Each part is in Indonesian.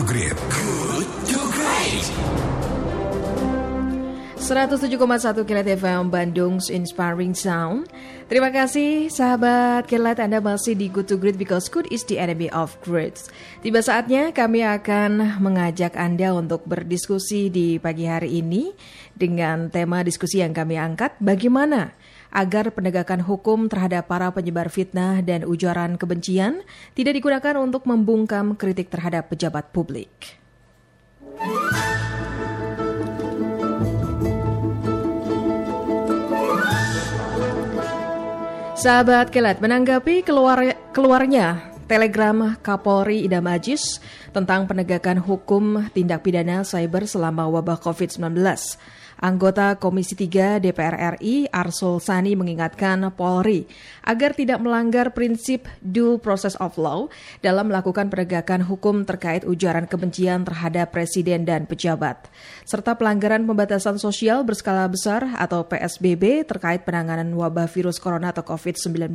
to Great. Good to Great. 107,1 Kilat FM Bandung's Inspiring Sound. Terima kasih sahabat Kilat Anda masih di Good to Great because good is the enemy of great. Tiba saatnya kami akan mengajak Anda untuk berdiskusi di pagi hari ini dengan tema diskusi yang kami angkat bagaimana agar penegakan hukum terhadap para penyebar fitnah dan ujaran kebencian tidak digunakan untuk membungkam kritik terhadap pejabat publik. Sahabat Kelat menanggapi keluar, keluarnya telegram Kapolri Idam Ajis tentang penegakan hukum tindak pidana cyber selama wabah COVID-19. Anggota Komisi 3 DPR RI Arsul Sani mengingatkan Polri agar tidak melanggar prinsip due process of law dalam melakukan penegakan hukum terkait ujaran kebencian terhadap presiden dan pejabat, serta pelanggaran pembatasan sosial berskala besar atau PSBB terkait penanganan wabah virus corona atau COVID-19.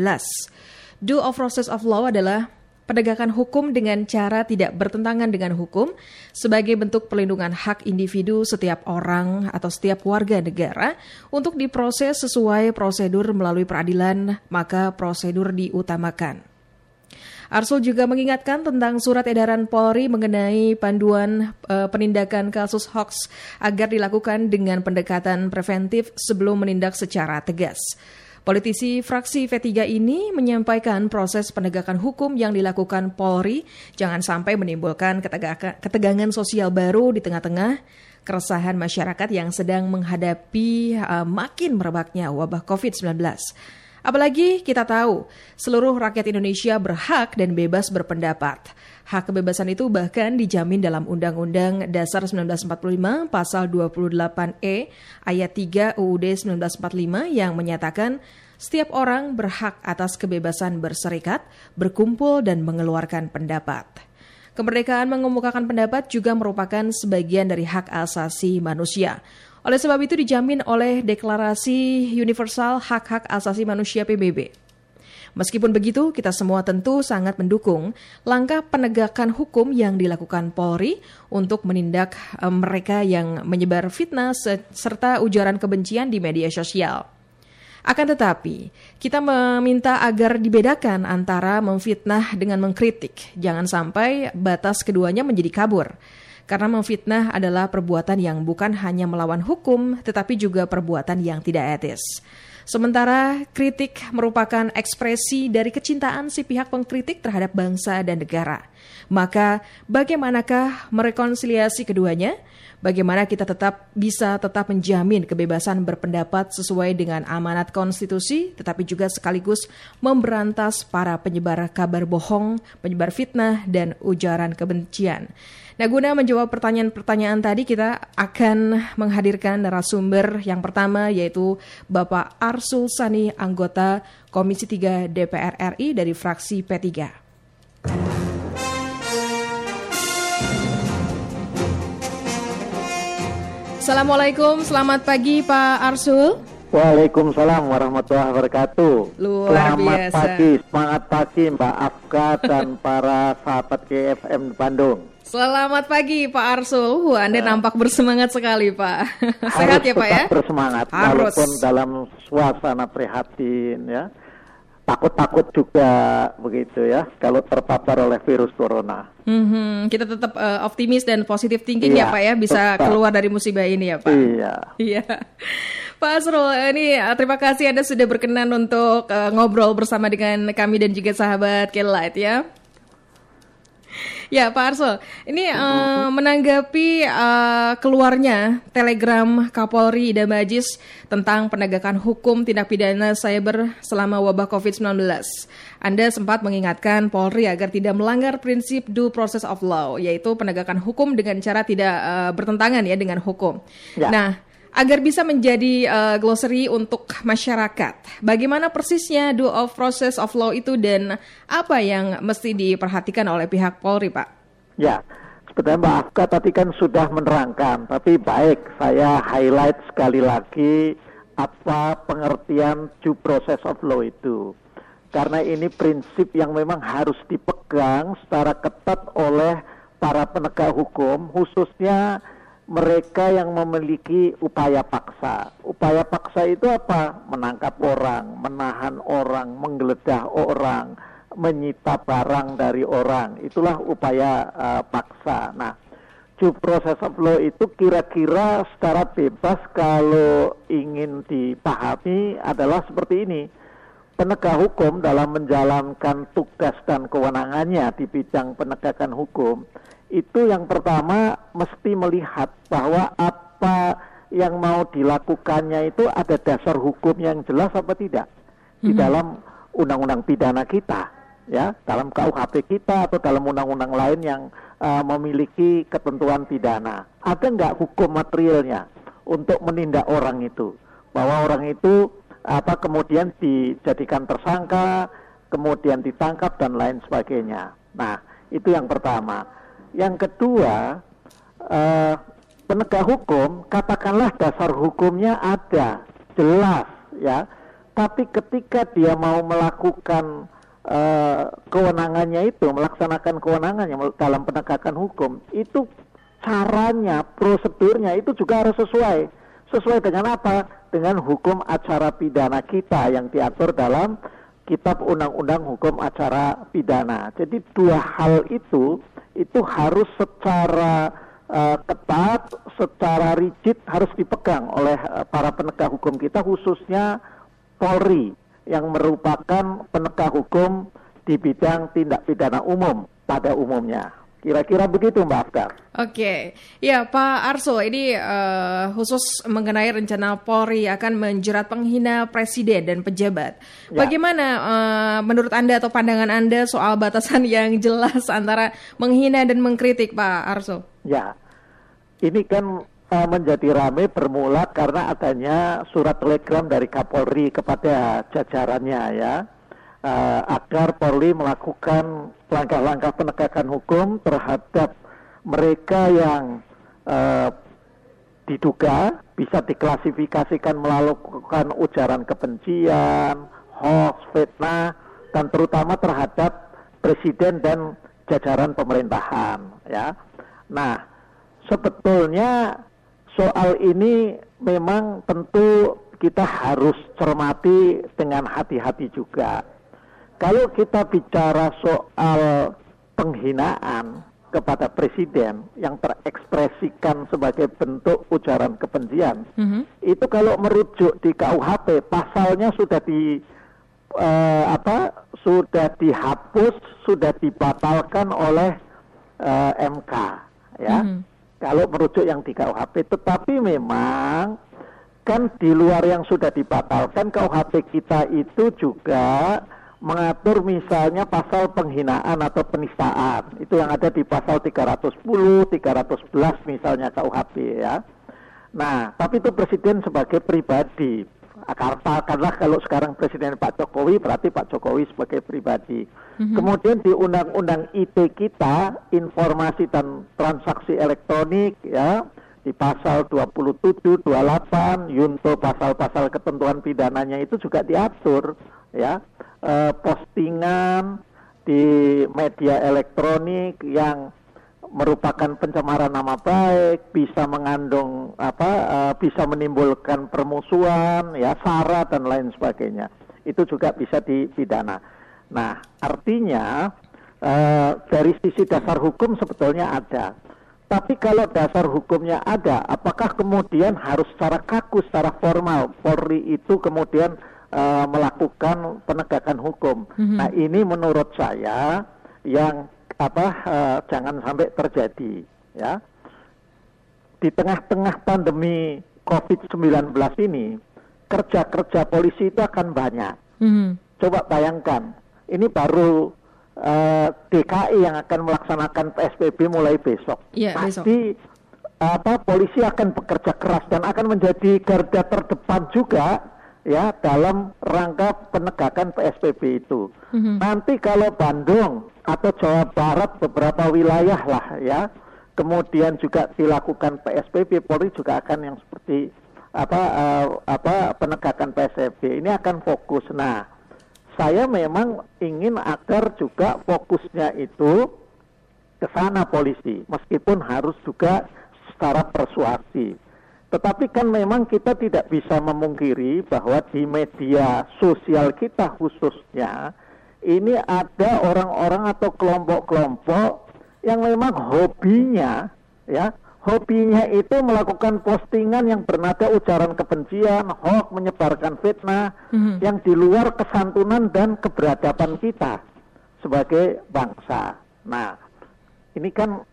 Due of process of law adalah penegakan hukum dengan cara tidak bertentangan dengan hukum sebagai bentuk perlindungan hak individu setiap orang atau setiap warga negara untuk diproses sesuai prosedur melalui peradilan, maka prosedur diutamakan. Arsul juga mengingatkan tentang surat edaran Polri mengenai panduan e, penindakan kasus hoax agar dilakukan dengan pendekatan preventif sebelum menindak secara tegas. Politisi fraksi V3 ini menyampaikan proses penegakan hukum yang dilakukan Polri jangan sampai menimbulkan ketegangan sosial baru di tengah-tengah keresahan masyarakat yang sedang menghadapi uh, makin merebaknya wabah COVID-19. Apalagi kita tahu seluruh rakyat Indonesia berhak dan bebas berpendapat. Hak kebebasan itu bahkan dijamin dalam Undang-Undang Dasar 1945 Pasal 28E ayat 3 UUD 1945 yang menyatakan setiap orang berhak atas kebebasan berserikat, berkumpul dan mengeluarkan pendapat. Kemerdekaan mengemukakan pendapat juga merupakan sebagian dari hak asasi manusia. Oleh sebab itu dijamin oleh Deklarasi Universal Hak-Hak Asasi Manusia PBB. Meskipun begitu, kita semua tentu sangat mendukung langkah penegakan hukum yang dilakukan Polri untuk menindak eh, mereka yang menyebar fitnah serta ujaran kebencian di media sosial. Akan tetapi, kita meminta agar dibedakan antara memfitnah dengan mengkritik. Jangan sampai batas keduanya menjadi kabur karena memfitnah adalah perbuatan yang bukan hanya melawan hukum, tetapi juga perbuatan yang tidak etis. Sementara kritik merupakan ekspresi dari kecintaan si pihak pengkritik terhadap bangsa dan negara. Maka bagaimanakah merekonsiliasi keduanya? Bagaimana kita tetap bisa tetap menjamin kebebasan berpendapat sesuai dengan amanat konstitusi, tetapi juga sekaligus memberantas para penyebar kabar bohong, penyebar fitnah, dan ujaran kebencian. Nah, guna menjawab pertanyaan-pertanyaan tadi, kita akan menghadirkan narasumber yang pertama yaitu Bapak Arsul Sani, anggota Komisi 3 DPR RI dari fraksi P3. Assalamualaikum, selamat pagi Pak Arsul. Waalaikumsalam warahmatullahi wabarakatuh. Luar Selamat biasa. pagi, semangat pagi Mbak Afka dan para sahabat KFM Bandung. Selamat pagi Pak Arsul. Wah, Anda nampak bersemangat sekali Pak. Sehat Harus ya Pak ya? bersemangat Harus. walaupun dalam suasana prihatin ya. Takut-takut juga begitu ya kalau terpapar oleh virus corona. Mhm, Kita tetap eh, optimis dan positif thinking Iya, ya Pak ya bisa tetap. keluar dari musibah ini ya Pak. Iya. Iya. Pak Asrul, ini eh, terima kasih Anda sudah berkenan untuk eh, ngobrol bersama dengan kami dan juga sahabat Kelight ya. Ya Pak Arsul, ini eh, menanggapi eh, keluarnya telegram Kapolri Idam Ajis tentang penegakan hukum tindak pidana cyber selama wabah COVID-19. Anda sempat mengingatkan Polri agar tidak melanggar prinsip due process of law, yaitu penegakan hukum dengan cara tidak eh, bertentangan ya dengan hukum. Ya. Nah, agar bisa menjadi uh, glossary untuk masyarakat. Bagaimana persisnya due of process of law itu dan apa yang mesti diperhatikan oleh pihak Polri, Pak? Ya, sebenarnya Mbak Afka tadi kan sudah menerangkan, tapi baik saya highlight sekali lagi apa pengertian due process of law itu. Karena ini prinsip yang memang harus dipegang secara ketat oleh para penegak hukum khususnya mereka yang memiliki upaya paksa. Upaya paksa itu apa? Menangkap orang, menahan orang, menggeledah orang, menyita barang dari orang. Itulah upaya uh, paksa. Nah, due process of law itu kira-kira secara bebas kalau ingin dipahami adalah seperti ini. Penegak hukum dalam menjalankan tugas dan kewenangannya di bidang penegakan hukum itu yang pertama mesti melihat bahwa apa yang mau dilakukannya itu ada dasar hukum yang jelas apa tidak di -hmm. dalam undang-undang pidana kita ya dalam KUHP kita atau dalam undang-undang lain yang uh, memiliki ketentuan pidana. Ada nggak hukum materialnya untuk menindak orang itu? Bahwa orang itu apa kemudian dijadikan tersangka kemudian ditangkap dan lain sebagainya. Nah itu yang pertama yang kedua, uh, penegak hukum, katakanlah dasar hukumnya ada, jelas, ya. Tapi ketika dia mau melakukan uh, kewenangannya itu, melaksanakan kewenangannya dalam penegakan hukum, itu caranya, prosedurnya itu juga harus sesuai. Sesuai dengan apa? Dengan hukum acara pidana kita yang diatur dalam Kitab Undang-Undang Hukum Acara Pidana. Jadi dua hal itu itu harus secara uh, ketat, secara rigid harus dipegang oleh uh, para penegak hukum kita khususnya Polri yang merupakan penegak hukum di bidang tindak pidana umum pada umumnya. Kira-kira begitu Mbak Afkar. Oke, ya Pak Arso, ini uh, khusus mengenai rencana Polri akan menjerat penghina presiden dan pejabat. Ya. Bagaimana uh, menurut Anda atau pandangan Anda soal batasan yang jelas antara menghina dan mengkritik Pak Arso? Ya, ini kan uh, menjadi ramai bermula karena adanya surat telegram dari Kapolri kepada jajarannya ya uh, agar Polri melakukan langkah-langkah penegakan hukum terhadap mereka yang uh, diduga bisa diklasifikasikan melakukan ujaran kebencian, hoax, fitnah, dan terutama terhadap presiden dan jajaran pemerintahan. Ya, nah sebetulnya soal ini memang tentu kita harus cermati dengan hati-hati juga kalau kita bicara soal penghinaan kepada presiden yang terekspresikan sebagai bentuk ujaran kebencian, mm-hmm. itu kalau merujuk di KUHP pasalnya sudah di uh, apa sudah dihapus, sudah dibatalkan oleh uh, eh, MK, ya. Mm-hmm. Kalau merujuk yang di KUHP, tetapi memang kan di luar yang sudah dibatalkan KUHP kita itu juga mengatur misalnya pasal penghinaan atau penistaan. Itu yang ada di pasal 310, 311 misalnya KUHP ya. Nah, tapi itu presiden sebagai pribadi. Katakanlah kalau sekarang presiden Pak Jokowi berarti Pak Jokowi sebagai pribadi. Mm-hmm. Kemudian di undang-undang IT kita informasi dan transaksi elektronik ya di pasal 27, 28, Yunto pasal-pasal ketentuan pidananya itu juga diatur ya uh, postingan di media elektronik yang merupakan pencemaran nama baik, bisa mengandung apa, uh, bisa menimbulkan permusuhan, ya sara dan lain sebagainya. Itu juga bisa dipidana. Nah, artinya uh, dari sisi dasar hukum sebetulnya ada. Tapi kalau dasar hukumnya ada, apakah kemudian harus secara kaku, secara formal Polri itu kemudian uh, melakukan penegakan hukum. Mm-hmm. Nah ini menurut saya yang apa uh, jangan sampai terjadi ya di tengah-tengah pandemi COVID-19 ini kerja-kerja polisi itu akan banyak. Mm-hmm. Coba bayangkan ini baru uh, DKI yang akan melaksanakan PSBB mulai besok. Yeah, Pasti besok. apa polisi akan bekerja keras dan akan menjadi garda terdepan juga ya dalam rangka penegakan PSBB itu. Mm-hmm. Nanti kalau Bandung atau Jawa Barat beberapa wilayah lah ya, kemudian juga dilakukan PSBB, Polri juga akan yang seperti apa uh, apa penegakan PSBB ini akan fokus. Nah, saya memang ingin agar juga fokusnya itu ke sana polisi, meskipun harus juga secara persuasi. Tetapi kan memang kita tidak bisa memungkiri bahwa di media sosial kita khususnya ini ada orang-orang atau kelompok-kelompok yang memang hobinya ya hobinya itu melakukan postingan yang bernada ujaran kebencian, hoax, menyebarkan fitnah mm-hmm. yang di luar kesantunan dan keberadaban kita sebagai bangsa. Nah, ini kan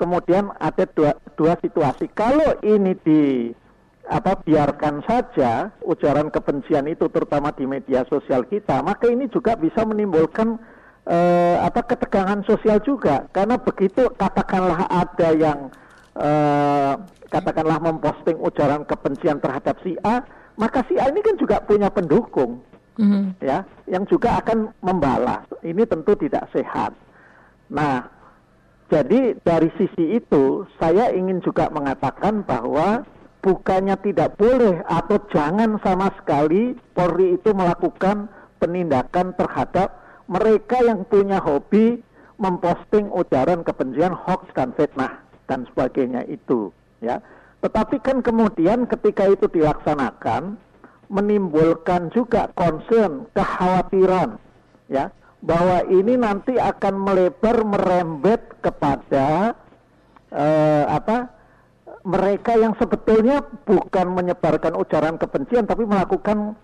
kemudian ada dua, dua situasi. Kalau ini di apa biarkan saja ujaran kebencian itu terutama di media sosial kita, maka ini juga bisa menimbulkan eh, apa ketegangan sosial juga karena begitu katakanlah ada yang eh, katakanlah memposting ujaran kebencian terhadap si A, maka si A ini kan juga punya pendukung, mm-hmm. ya, yang juga akan membalas. Ini tentu tidak sehat. Nah, jadi dari sisi itu saya ingin juga mengatakan bahwa bukannya tidak boleh atau jangan sama sekali Polri itu melakukan penindakan terhadap mereka yang punya hobi memposting ujaran kebencian hoax dan fitnah dan sebagainya itu ya. Tetapi kan kemudian ketika itu dilaksanakan menimbulkan juga concern, kekhawatiran ya bahwa ini nanti akan melebar merembet kepada uh, apa mereka yang sebetulnya bukan menyebarkan ujaran kebencian tapi melakukan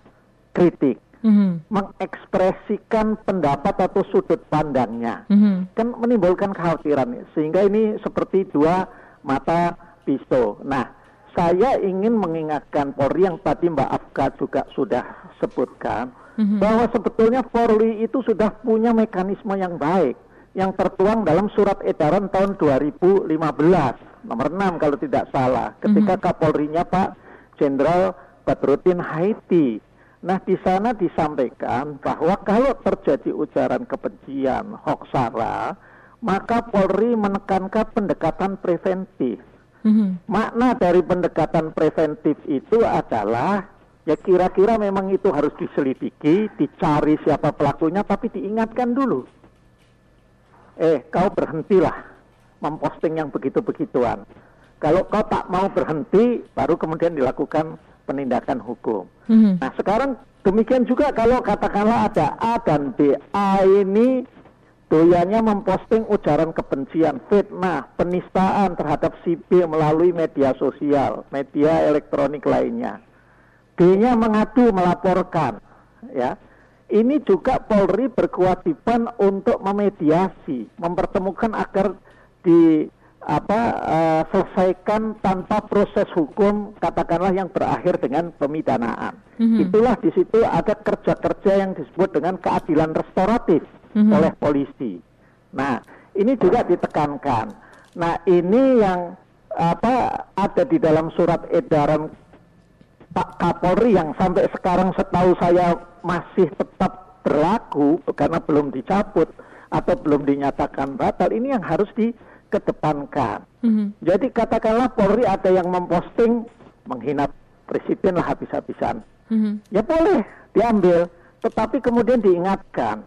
kritik mm-hmm. mengekspresikan pendapat atau sudut pandangnya mm-hmm. kan menimbulkan kekhawatiran sehingga ini seperti dua mata pisau nah saya ingin mengingatkan Polri yang tadi Mbak Afka juga sudah sebutkan hmm bahwa sebetulnya Polri itu sudah punya mekanisme yang baik yang tertuang dalam surat edaran tahun 2015 nomor 6 kalau tidak salah ketika mm-hmm. Kapolrinya Pak Jenderal Badrudin Haiti. Nah di sana disampaikan bahwa kalau terjadi ujaran kebencian hoax sara maka Polri menekankan pendekatan preventif. Mm-hmm. Makna dari pendekatan preventif itu adalah ya kira-kira memang itu harus diselidiki, dicari siapa pelakunya, tapi diingatkan dulu. Eh, kau berhentilah memposting yang begitu-begituan. Kalau kau tak mau berhenti, baru kemudian dilakukan penindakan hukum. Mm-hmm. Nah, sekarang demikian juga kalau katakanlah ada A dan B. A ini doyannya memposting ujaran kebencian, fitnah, penistaan terhadap si B melalui media sosial, media elektronik lainnya. D-nya mengadu melaporkan ya ini juga Polri berkewajiban untuk memediasi mempertemukan agar di apa uh, selesaikan tanpa proses hukum katakanlah yang berakhir dengan pemidanaan. Mm-hmm. Itulah di situ ada kerja-kerja yang disebut dengan keadilan restoratif mm-hmm. oleh polisi. Nah, ini juga ditekankan. Nah, ini yang apa ada di dalam surat edaran Pak Kapolri yang sampai sekarang setahu saya masih tetap berlaku karena belum dicabut atau belum dinyatakan batal ini yang harus dikedepankan. Mm-hmm. Jadi katakanlah Polri ada yang memposting menghina presiden lah habis-habisan. Mm-hmm. Ya boleh diambil, tetapi kemudian diingatkan,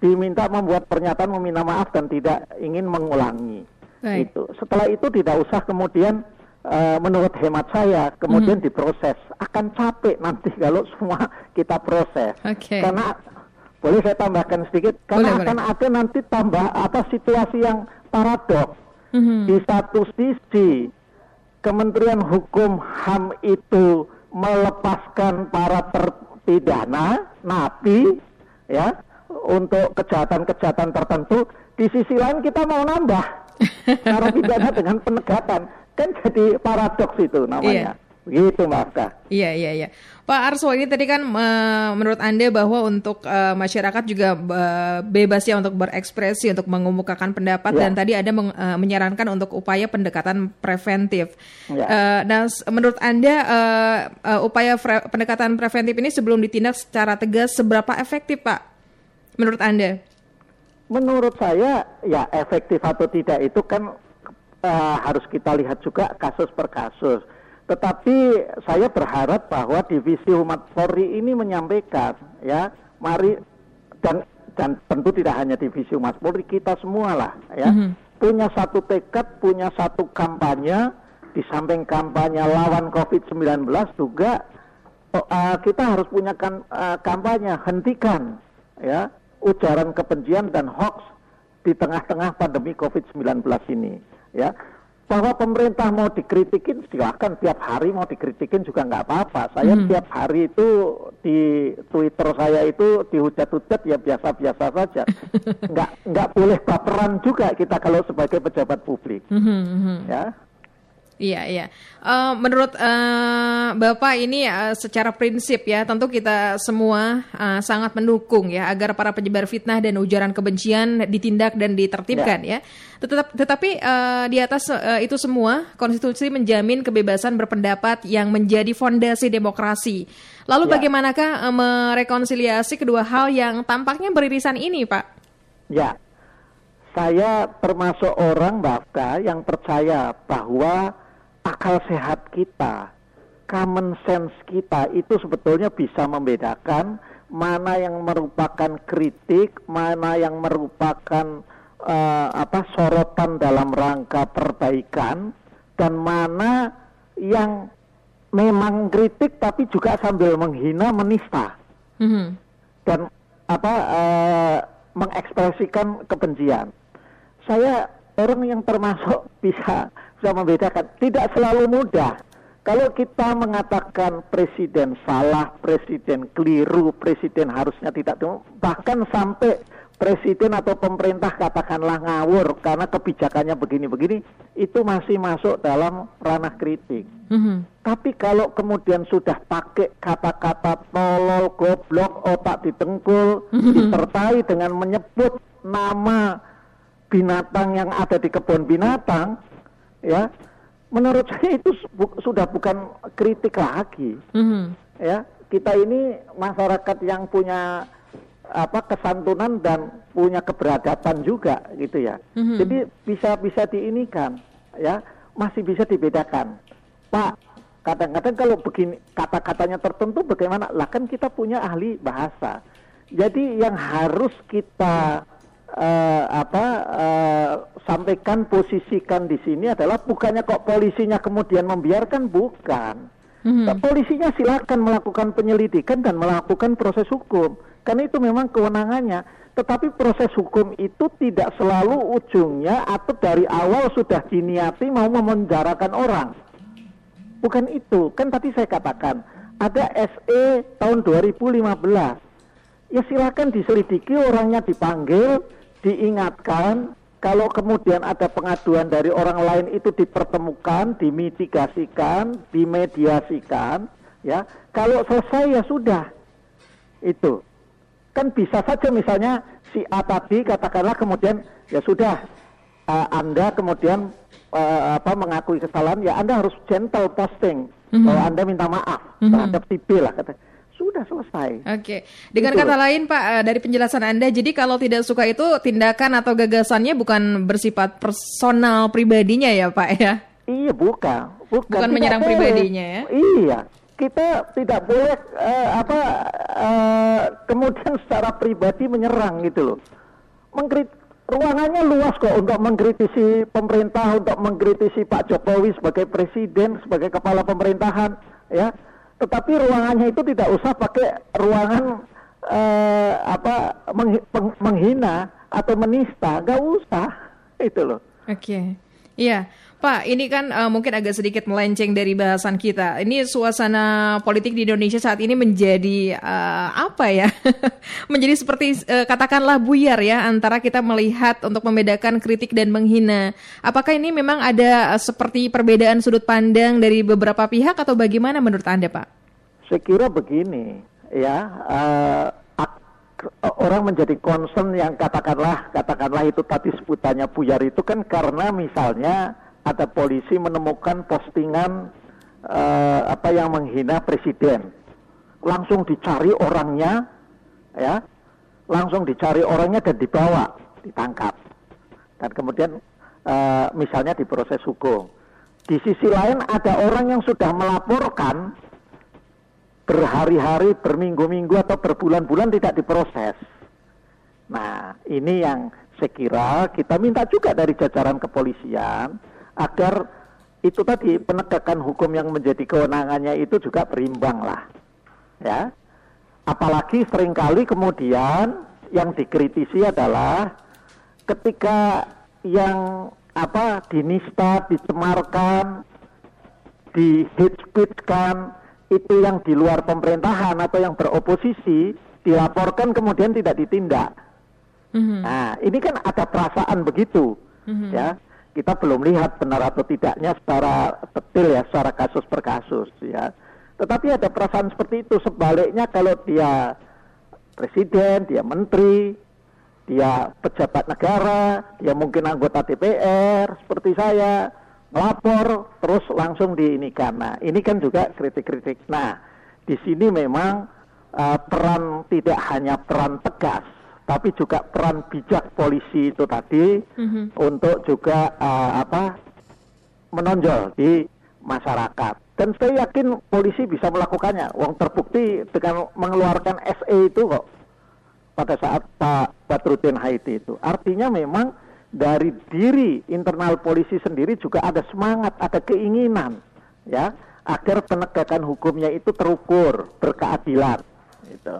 diminta membuat pernyataan meminta maaf dan tidak ingin mengulangi. Right. Itu. Setelah itu tidak usah kemudian uh, menurut hemat saya kemudian hmm. diproses akan capek nanti kalau semua kita proses okay. karena boleh saya tambahkan sedikit karena boleh, akan boleh. ada nanti tambah apa situasi yang paradok hmm. di satu sisi Kementerian Hukum HAM itu melepaskan para terpidana napi ya untuk kejahatan-kejahatan tertentu di sisi lain kita mau nambah cara pidana dengan penegakan Kan jadi paradoks itu namanya. Iya. Begitu Mbak Afka. Iya, iya, iya. Pak Arso, ini tadi kan uh, menurut Anda bahwa untuk uh, masyarakat juga uh, bebas ya untuk berekspresi, untuk mengemukakan pendapat, ya. dan tadi Anda meng, uh, menyarankan untuk upaya pendekatan preventif. Ya. Uh, nah, menurut Anda uh, uh, upaya pre pendekatan preventif ini sebelum ditindak secara tegas, seberapa efektif Pak? Menurut Anda? Menurut saya, ya efektif atau tidak itu kan uh, harus kita lihat juga kasus per kasus. Tetapi saya berharap bahwa divisi umat Polri ini menyampaikan ya, mari dan dan tentu tidak hanya divisi umat Polri kita semua lah ya. Mm -hmm. punya satu tekad, punya satu kampanye, di samping kampanye lawan COVID-19 juga uh, kita harus punya kan, uh, kampanye hentikan ya ujaran kebencian dan hoax di tengah-tengah pandemi COVID-19 ini ya bahwa pemerintah mau dikritikin silahkan tiap hari mau dikritikin juga nggak apa-apa saya hmm. tiap hari itu di Twitter saya itu dihujat-hujat ya biasa-biasa saja nggak nggak boleh baperan juga kita kalau sebagai pejabat publik hmm. hmm, hmm. ya Iya, iya. Uh, menurut uh, Bapak ini uh, secara prinsip ya, tentu kita semua uh, sangat mendukung ya agar para penyebar fitnah dan ujaran kebencian ditindak dan ditertibkan ya. ya. Tetap, tetapi uh, di atas uh, itu semua, konstitusi menjamin kebebasan berpendapat yang menjadi fondasi demokrasi. Lalu ya. bagaimanakah uh, merekonsiliasi kedua hal yang tampaknya beririsan ini, Pak? Ya, saya termasuk orang Mbak yang percaya bahwa akal sehat kita, common sense kita itu sebetulnya bisa membedakan mana yang merupakan kritik, mana yang merupakan uh, apa sorotan dalam rangka perbaikan dan mana yang memang kritik tapi juga sambil menghina, menista mm-hmm. dan apa uh, mengekspresikan kebencian. Saya orang yang termasuk bisa bisa membedakan. Tidak selalu mudah. Kalau kita mengatakan presiden salah, presiden keliru, presiden harusnya tidak, bahkan sampai presiden atau pemerintah katakanlah ngawur karena kebijakannya begini-begini, itu masih masuk dalam ranah kritik. Mm-hmm. Tapi kalau kemudian sudah pakai kata-kata tolol, goblok, otak ditengkul, mm-hmm. disertai dengan menyebut nama binatang yang ada di kebun binatang, ya. Menurut saya itu bu sudah bukan kritik lagi. Mm-hmm. ya kita ini masyarakat yang punya apa kesantunan dan punya keberadaban juga gitu ya. Mm-hmm. jadi bisa bisa diinikan ya. Masih bisa dibedakan. Pak kadang-kadang kalau begini kata-katanya tertentu bagaimana? Lah kan kita punya ahli bahasa. Jadi yang harus kita uh, apa uh, sampaikan posisikan di sini adalah bukannya kok polisinya kemudian membiarkan bukan. Mm-hmm. Polisinya silakan melakukan penyelidikan dan melakukan proses hukum. Karena itu memang kewenangannya. Tetapi proses hukum itu tidak selalu ujungnya atau dari awal sudah diniati mau memenjarakan orang. Bukan itu. Kan tadi saya katakan ada SE tahun 2015. Ya silakan diselidiki orangnya dipanggil, diingatkan kalau kemudian ada pengaduan dari orang lain itu dipertemukan, dimitigasikan, dimediasikan, ya. Kalau selesai ya sudah. Itu. Kan bisa saja misalnya si A tadi katakanlah kemudian ya sudah uh, Anda kemudian uh, apa mengakui kesalahan ya Anda harus gentle posting mm -hmm. bahwa Anda minta maaf mm -hmm. terhadap si B lah kata sudah selesai. Oke. Okay. Dengan gitu. kata lain Pak, eh, dari penjelasan Anda, jadi kalau tidak suka itu tindakan atau gagasannya bukan bersifat personal pribadinya ya Pak ya? Iya, bukan. Bukan, bukan menyerang boleh. pribadinya ya? Iya. Kita tidak boleh uh, apa uh, kemudian secara pribadi menyerang gitu loh. Mengkrit ruangannya luas kok untuk mengkritisi pemerintah, untuk mengkritisi Pak Jokowi sebagai presiden, sebagai kepala pemerintahan, ya tetapi ruangannya itu tidak usah pakai ruangan uh, apa meng, menghina atau menista, nggak usah itu loh. Oke, okay. iya. Pak, ini kan uh, mungkin agak sedikit melenceng dari bahasan kita. Ini suasana politik di Indonesia saat ini menjadi uh, apa ya? menjadi seperti uh, katakanlah buyar ya antara kita melihat untuk membedakan kritik dan menghina. Apakah ini memang ada uh, seperti perbedaan sudut pandang dari beberapa pihak atau bagaimana menurut Anda, Pak? Saya kira begini, ya. Uh, orang menjadi concern yang katakanlah katakanlah itu tadi sebutannya buyar itu kan karena misalnya ada polisi menemukan postingan uh, apa yang menghina presiden. Langsung dicari orangnya, ya, langsung dicari orangnya dan dibawa, ditangkap, dan kemudian uh, misalnya diproses hukum. Di sisi lain ada orang yang sudah melaporkan berhari-hari, berminggu-minggu atau berbulan-bulan tidak diproses. Nah, ini yang saya kira kita minta juga dari jajaran kepolisian agar itu tadi penegakan hukum yang menjadi kewenangannya itu juga berimbang lah. Ya. Apalagi sering kali kemudian yang dikritisi adalah ketika yang apa dinista, dicemarkan, di hate speech kan itu yang di luar pemerintahan atau yang beroposisi dilaporkan kemudian tidak ditindak. Mm-hmm. Nah, ini kan ada perasaan begitu, mm-hmm. ya. Kita belum lihat benar atau tidaknya secara detail ya, secara kasus per kasus, ya. Tetapi ada perasaan seperti itu. Sebaliknya kalau dia presiden, dia menteri, dia pejabat negara, dia mungkin anggota DPR seperti saya, melapor terus langsung di ini karena ini kan juga kritik-kritik. Nah, di sini memang uh, peran tidak hanya peran tegas, tapi juga peran bijak polisi itu tadi mm-hmm. untuk juga uh, apa menonjol di masyarakat. Dan saya yakin polisi bisa melakukannya. Wong terbukti dengan mengeluarkan SE itu kok pada saat Pak Badrudin Haiti itu. Artinya memang dari diri internal polisi sendiri juga ada semangat, ada keinginan ya agar penegakan hukumnya itu terukur, berkeadilan. Gitu.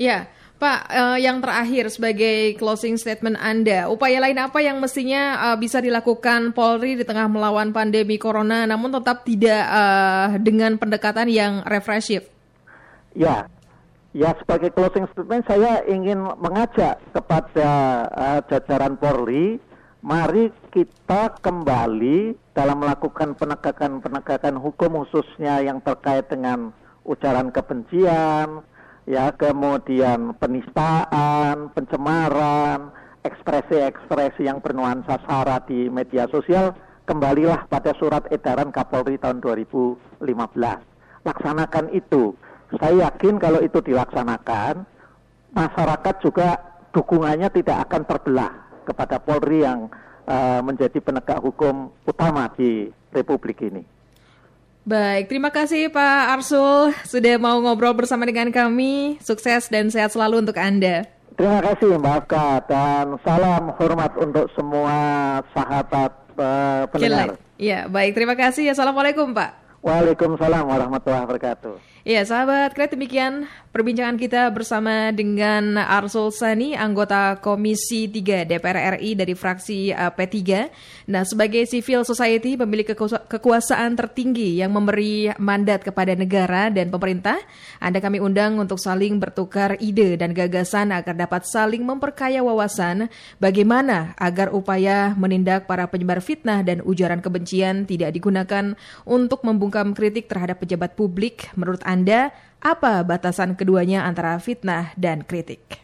Ya, Pak, uh, yang terakhir sebagai closing statement Anda, upaya lain apa yang mestinya uh, bisa dilakukan Polri di tengah melawan pandemi corona, namun tetap tidak uh, dengan pendekatan yang represif? Ya, Ya sebagai closing statement saya ingin mengajak kepada uh, jajaran Polri, mari kita kembali dalam melakukan penegakan-penegakan hukum khususnya yang terkait dengan ujaran kebencian, ya kemudian penistaan, pencemaran, ekspresi-ekspresi yang bernuansa sara di media sosial, kembalilah pada surat edaran Kapolri tahun 2015. Laksanakan itu saya yakin kalau itu dilaksanakan, masyarakat juga dukungannya tidak akan terbelah kepada Polri yang uh, menjadi penegak hukum utama di Republik ini. Baik, terima kasih Pak Arsul sudah mau ngobrol bersama dengan kami. Sukses dan sehat selalu untuk Anda. Terima kasih Mbak Afka dan salam hormat untuk semua sahabat uh, pendengar. Iya, baik. Terima kasih. Assalamualaikum Pak. Waalaikumsalam warahmatullahi wabarakatuh. Ya, sahabat kreatif demikian perbincangan kita bersama dengan Arsul Sani, anggota Komisi 3 DPR RI dari fraksi uh, P3. Nah, sebagai civil society memiliki kekuasaan tertinggi yang memberi mandat kepada negara dan pemerintah, Anda kami undang untuk saling bertukar ide dan gagasan agar dapat saling memperkaya wawasan bagaimana agar upaya menindak para penyebar fitnah dan ujaran kebencian tidak digunakan untuk membungkam kritik terhadap pejabat publik menurut anda, apa batasan keduanya antara fitnah dan kritik?